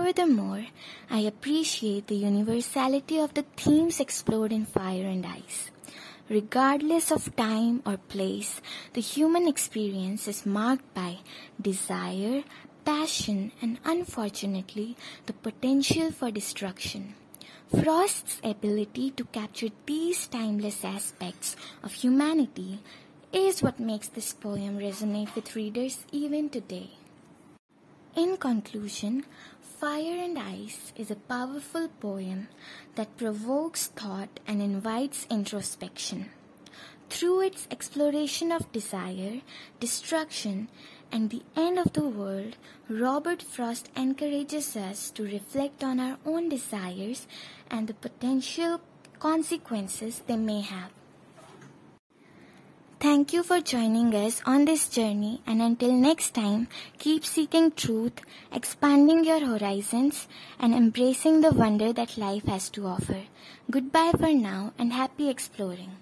Furthermore, I appreciate the universality of the themes explored in Fire and Ice. Regardless of time or place, the human experience is marked by desire, passion, and unfortunately, the potential for destruction. Frost's ability to capture these timeless aspects of humanity is what makes this poem resonate with readers even today. In conclusion, Fire and Ice is a powerful poem that provokes thought and invites introspection. Through its exploration of desire, destruction, and the end of the world, Robert Frost encourages us to reflect on our own desires and the potential consequences they may have. Thank you for joining us on this journey, and until next time, keep seeking truth, expanding your horizons, and embracing the wonder that life has to offer. Goodbye for now, and happy exploring.